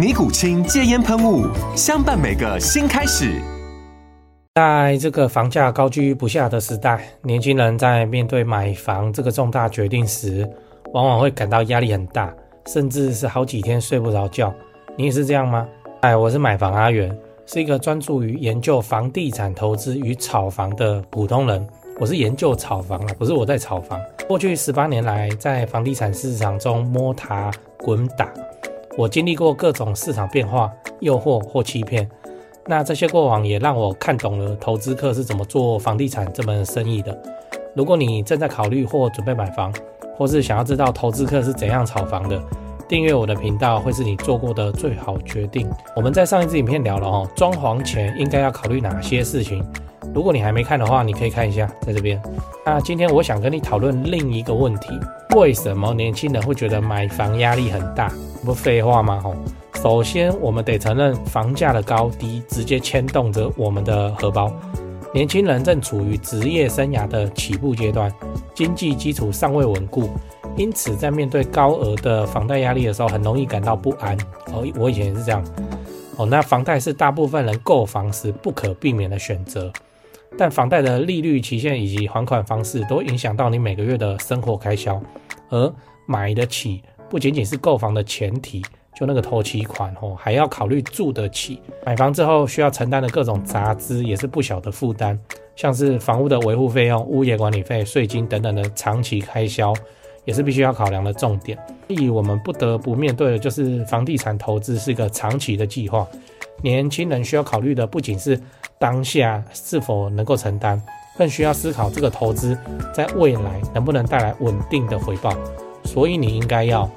尼古清戒烟喷雾，相伴每个新开始。在这个房价高居不下的时代，年轻人在面对买房这个重大决定时，往往会感到压力很大，甚至是好几天睡不着觉。你也是这样吗？哎，我是买房阿元，是一个专注于研究房地产投资与炒房的普通人。我是研究炒房啊，不是我在炒房。过去十八年来，在房地产市场中摸爬滚打。我经历过各种市场变化、诱惑或欺骗，那这些过往也让我看懂了投资客是怎么做房地产这门生意的。如果你正在考虑或准备买房，或是想要知道投资客是怎样炒房的，订阅我的频道会是你做过的最好决定。我们在上一支影片聊了哦，装潢前应该要考虑哪些事情。如果你还没看的话，你可以看一下，在这边。那今天我想跟你讨论另一个问题：为什么年轻人会觉得买房压力很大？不废话吗？吼，首先我们得承认，房价的高低直接牵动着我们的荷包。年轻人正处于职业生涯的起步阶段，经济基础尚未稳固，因此在面对高额的房贷压力的时候，很容易感到不安。哦，我以前也是这样。哦，那房贷是大部分人购房时不可避免的选择。但房贷的利率期限以及还款方式都影响到你每个月的生活开销，而买得起不仅仅是购房的前提，就那个头期款哦，还要考虑住得起。买房之后需要承担的各种杂支也是不小的负担，像是房屋的维护费用、物业管理费、税金等等的长期开销，也是必须要考量的重点。所以我们不得不面对的就是房地产投资是一个长期的计划。年轻人需要考虑的不仅是当下是否能够承担，更需要思考这个投资在未来能不能带来稳定的回报。所以你应该要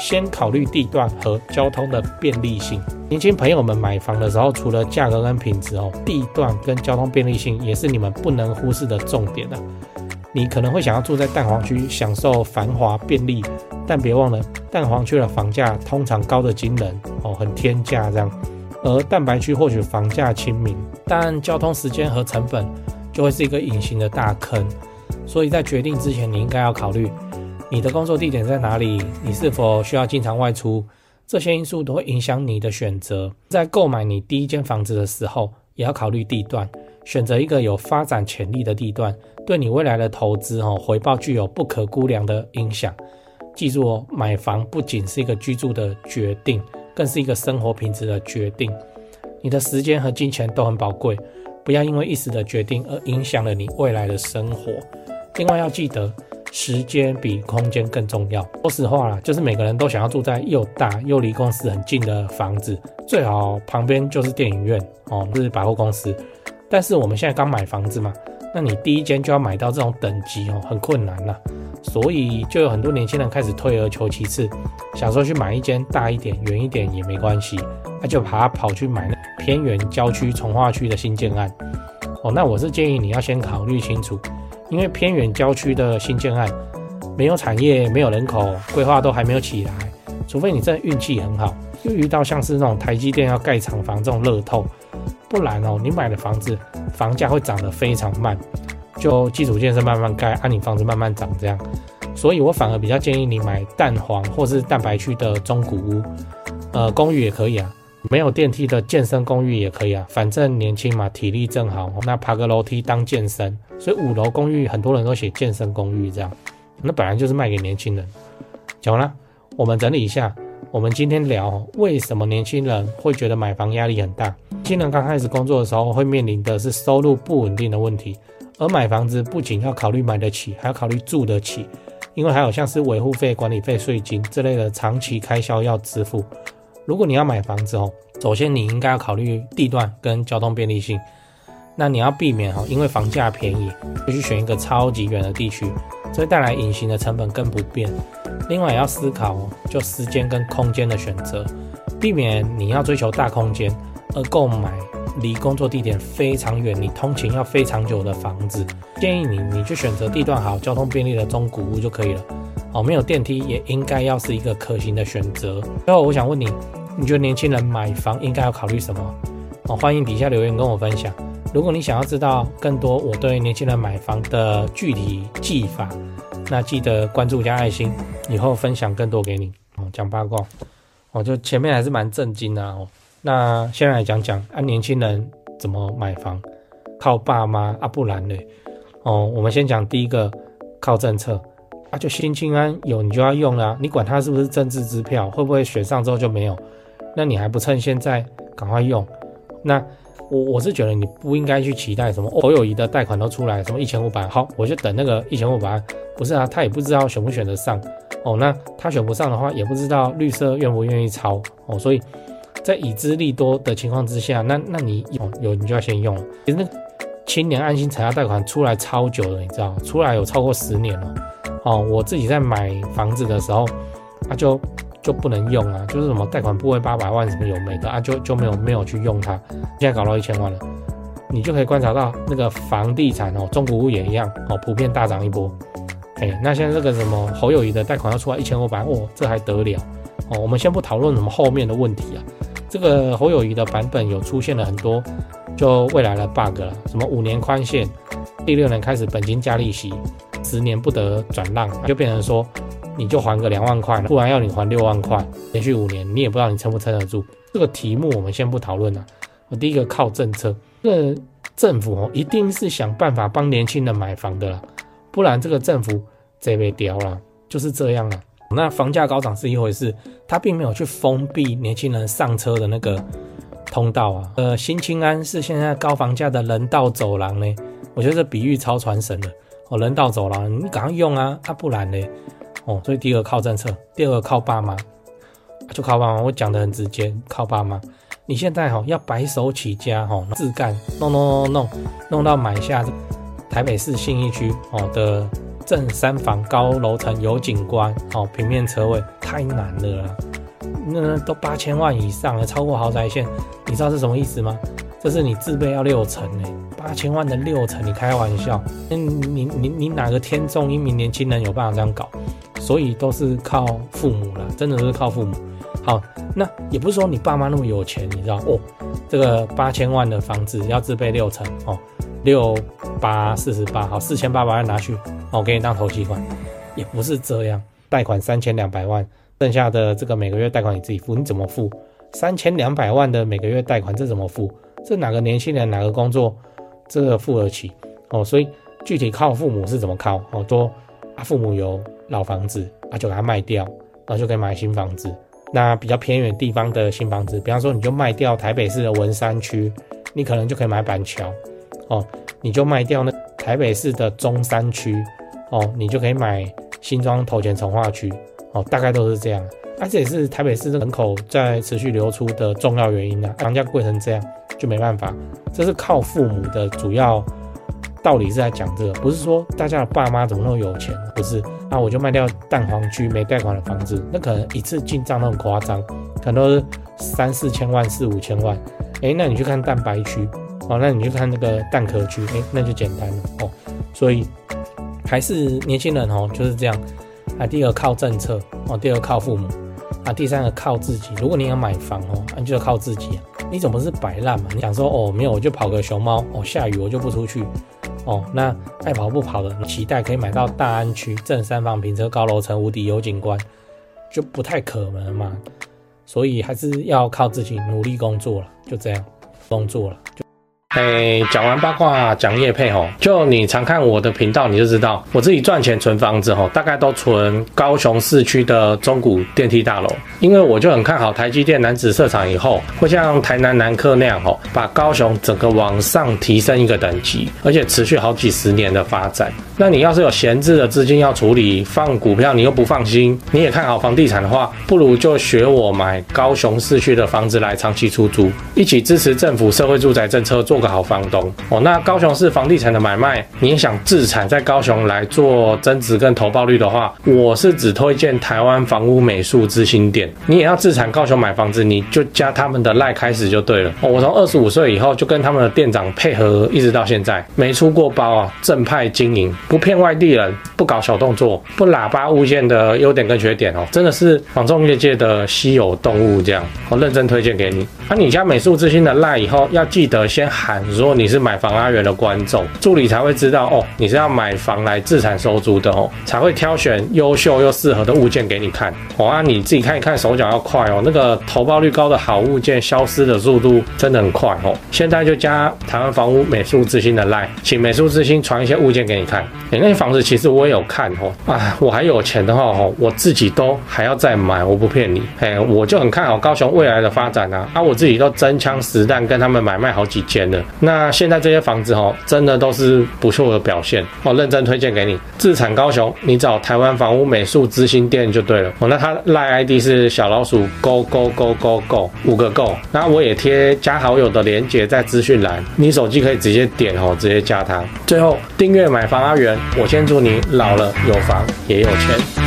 先考虑地段和交通的便利性。年轻朋友们买房的时候，除了价格跟品质哦，地段跟交通便利性也是你们不能忽视的重点啊。你可能会想要住在蛋黄区，享受繁华便利，但别忘了蛋黄区的房价通常高得惊人哦，很天价这样。而蛋白区或许房价亲民，但交通时间和成本就会是一个隐形的大坑。所以在决定之前，你应该要考虑你的工作地点在哪里，你是否需要经常外出，这些因素都会影响你的选择。在购买你第一间房子的时候，也要考虑地段，选择一个有发展潜力的地段，对你未来的投资哦回报具有不可估量的影响。记住哦，买房不仅是一个居住的决定。更是一个生活品质的决定，你的时间和金钱都很宝贵，不要因为一时的决定而影响了你未来的生活。另外要记得，时间比空间更重要。说实话啦，就是每个人都想要住在又大又离公司很近的房子，最好旁边就是电影院哦，就是百货公司。但是我们现在刚买房子嘛，那你第一间就要买到这种等级哦，很困难啦。所以就有很多年轻人开始退而求其次，想说去买一间大一点、远一点也没关系，那就把它跑去买那偏远郊区、从化区的新建案。哦，那我是建议你要先考虑清楚，因为偏远郊区的新建案没有产业、没有人口，规划都还没有起来，除非你真的运气很好，又遇到像是那种台积电要盖厂房这种乐透，不然哦，你买的房子房价会涨得非常慢。就基础建设慢慢盖，按、你房子慢慢涨这样，所以我反而比较建议你买蛋黄或是蛋白区的中古屋，呃，公寓也可以啊，没有电梯的健身公寓也可以啊，反正年轻嘛，体力正好，那爬个楼梯当健身，所以五楼公寓很多人都写健身公寓这样，那本来就是卖给年轻人。讲完了，我们整理一下，我们今天聊为什么年轻人会觉得买房压力很大。年轻人刚开始工作的时候，会面临的是收入不稳定的问题，而买房子不仅要考虑买得起，还要考虑住得起，因为还有像是维护费、管理费、税金这类的长期开销要支付。如果你要买房子哦，首先你应该要考虑地段跟交通便利性。那你要避免哈，因为房价便宜就去选一个超级远的地区，这会带来隐形的成本更不便。另外也要思考哦就时间跟空间的选择，避免你要追求大空间而购买离工作地点非常远、你通勤要非常久的房子。建议你，你就选择地段好、交通便利的中古屋就可以了。哦，没有电梯也应该要是一个可行的选择。最后，我想问你。你觉得年轻人买房应该要考虑什么？哦，欢迎底下留言跟我分享。如果你想要知道更多我对年轻人买房的具体技法，那记得关注加爱心，以后分享更多给你。哦，讲八卦，哦，就前面还是蛮震惊的哦。那先来讲讲啊，年轻人怎么买房？靠爸妈啊，不然呢？哦，我们先讲第一个，靠政策。啊，就新青安有你就要用啦，你管它是不是政治支票，会不会选上之后就没有？那你还不趁现在赶快用？那我我是觉得你不应该去期待什么侯友谊的贷款都出来，什么一千五百，好，我就等那个一千五百。不是啊，他也不知道选不选得上哦。那他选不上的话，也不知道绿色愿不愿意抄哦。所以在已知利多的情况之下，那那你有有你就要先用。其实那青年安心成家贷款出来超久了，你知道，出来有超过十年了。哦，我自己在买房子的时候，他、就。就不能用啊，就是什么贷款不会八百万什么有没的啊，就就没有没有去用它。现在搞到一千万了，你就可以观察到那个房地产哦，中古屋也一样哦，普遍大涨一波。哎，那现在这个什么侯友宜的贷款要出来一千五百万，哦，这还得了哦？我们先不讨论什么后面的问题啊，这个侯友宜的版本有出现了很多就未来的 bug 了，什么五年宽限，第六年开始本金加利息，十年不得转让，就变成说。你就还个两万块，不然要你还六万块，连续五年，你也不知道你撑不撑得住。这个题目我们先不讨论了。我第一个靠政策，这政府哦，一定是想办法帮年轻人买房的啦，不然这个政府这被屌了，就是这样了。那房价高涨是一回事，他并没有去封闭年轻人上车的那个通道啊。呃，新青安是现在高房价的人道走廊呢，我觉得这比喻超传神的哦，人道走廊，你赶快用啊，啊不然呢？哦，所以第一个靠政策，第二个靠爸妈，就靠爸妈。我讲得很直接，靠爸妈。你现在哈要白手起家哈，自干弄弄弄弄弄到买下台北市信义区哦的正三房高楼层有景观哦平面车位，太难了啦。那都八千万以上了，超过豪宅线，你知道是什么意思吗？这是你自备要六成呢，八千万的六成，你开玩笑？那你你你哪个天纵一名年轻人有办法这样搞？所以都是靠父母了，真的是靠父母。好，那也不是说你爸妈那么有钱，你知道哦？这个八千万的房子要自备六成哦，六八四十八，好，四千八百万拿去哦，给你当头期款，也不是这样。贷款三千两百万，剩下的这个每个月贷款你自己付，你怎么付？三千两百万的每个月贷款这怎么付？这哪个年轻人哪个工作这个付得起哦？所以具体靠父母是怎么靠哦？多啊，父母有。老房子啊，就给它卖掉，然后就可以买新房子。那比较偏远地方的新房子，比方说你就卖掉台北市的文山区，你可能就可以买板桥哦。你就卖掉那台北市的中山区哦，你就可以买新庄头前重划区哦。大概都是这样。而、啊、这也是台北市人口在持续流出的重要原因啊。房价贵成这样，就没办法。这是靠父母的主要。道理是在讲这个，不是说大家的爸妈怎么那么有钱，不是啊，我就卖掉蛋黄区没贷款的房子，那可能一次进账那么夸张，可能都是三四千万、四五千万，哎，那你去看蛋白区，哦，那你去看那个蛋壳区，哎，那就简单了哦。所以还是年轻人哦，就是这样啊。第二个靠政策哦，第二个靠父母啊，第三个靠自己。如果你要买房哦，那就要靠自己啊。你总不是摆烂嘛？你想说哦，没有我就跑个熊猫哦，下雨我就不出去。哦，那爱跑不跑的，期待可以买到大安区正三房平车高楼层无敌有景观，就不太可能嘛。所以还是要靠自己努力工作了，就这样工作了。就哎，讲完八卦，讲业配吼，就你常看我的频道，你就知道我自己赚钱存房子吼，大概都存高雄市区的中古电梯大楼，因为我就很看好台积电男子设厂以后，会像台南南科那样吼，把高雄整个往上提升一个等级，而且持续好几十年的发展。那你要是有闲置的资金要处理，放股票你又不放心，你也看好房地产的话，不如就学我买高雄市区的房子来长期出租，一起支持政府社会住宅政策做。个好房东哦，那高雄市房地产的买卖，你也想自产在高雄来做增值跟投报率的话，我是只推荐台湾房屋美术之星店。你也要自产高雄买房子，你就加他们的赖开始就对了哦。我从二十五岁以后就跟他们的店长配合，一直到现在没出过包啊，正派经营，不骗外地人，不搞小动作，不喇叭物件的优点跟缺点哦，真的是房仲业界的稀有动物这样，我认真推荐给你。那、你加美术之星的赖以后，要记得先喊。如果你是买房阿元的观众，助理才会知道哦，你是要买房来自产收租的哦，才会挑选优秀又适合的物件给你看哦。啊，你自己看一看，手脚要快哦。那个投报率高的好物件消失的速度真的很快哦。现在就加台湾房屋美术之星的 LINE，请美术之星传一些物件给你看。哎，那些房子其实我也有看哦。啊，我还有钱的话哦，我自己都还要再买，我不骗你。哎，我就很看好高雄未来的发展啊。啊，我自己都真枪实弹跟他们买卖好几间了。那现在这些房子哦，真的都是不错的表现哦，认真推荐给你。自产高雄，你找台湾房屋美术之星店就对了哦。那他赖 ID 是小老鼠 Go Go Go Go Go 五个 Go。那我也贴加好友的链接在资讯栏，你手机可以直接点哦，直接加他。最后订阅买房阿元，我先祝你老了有房也有钱。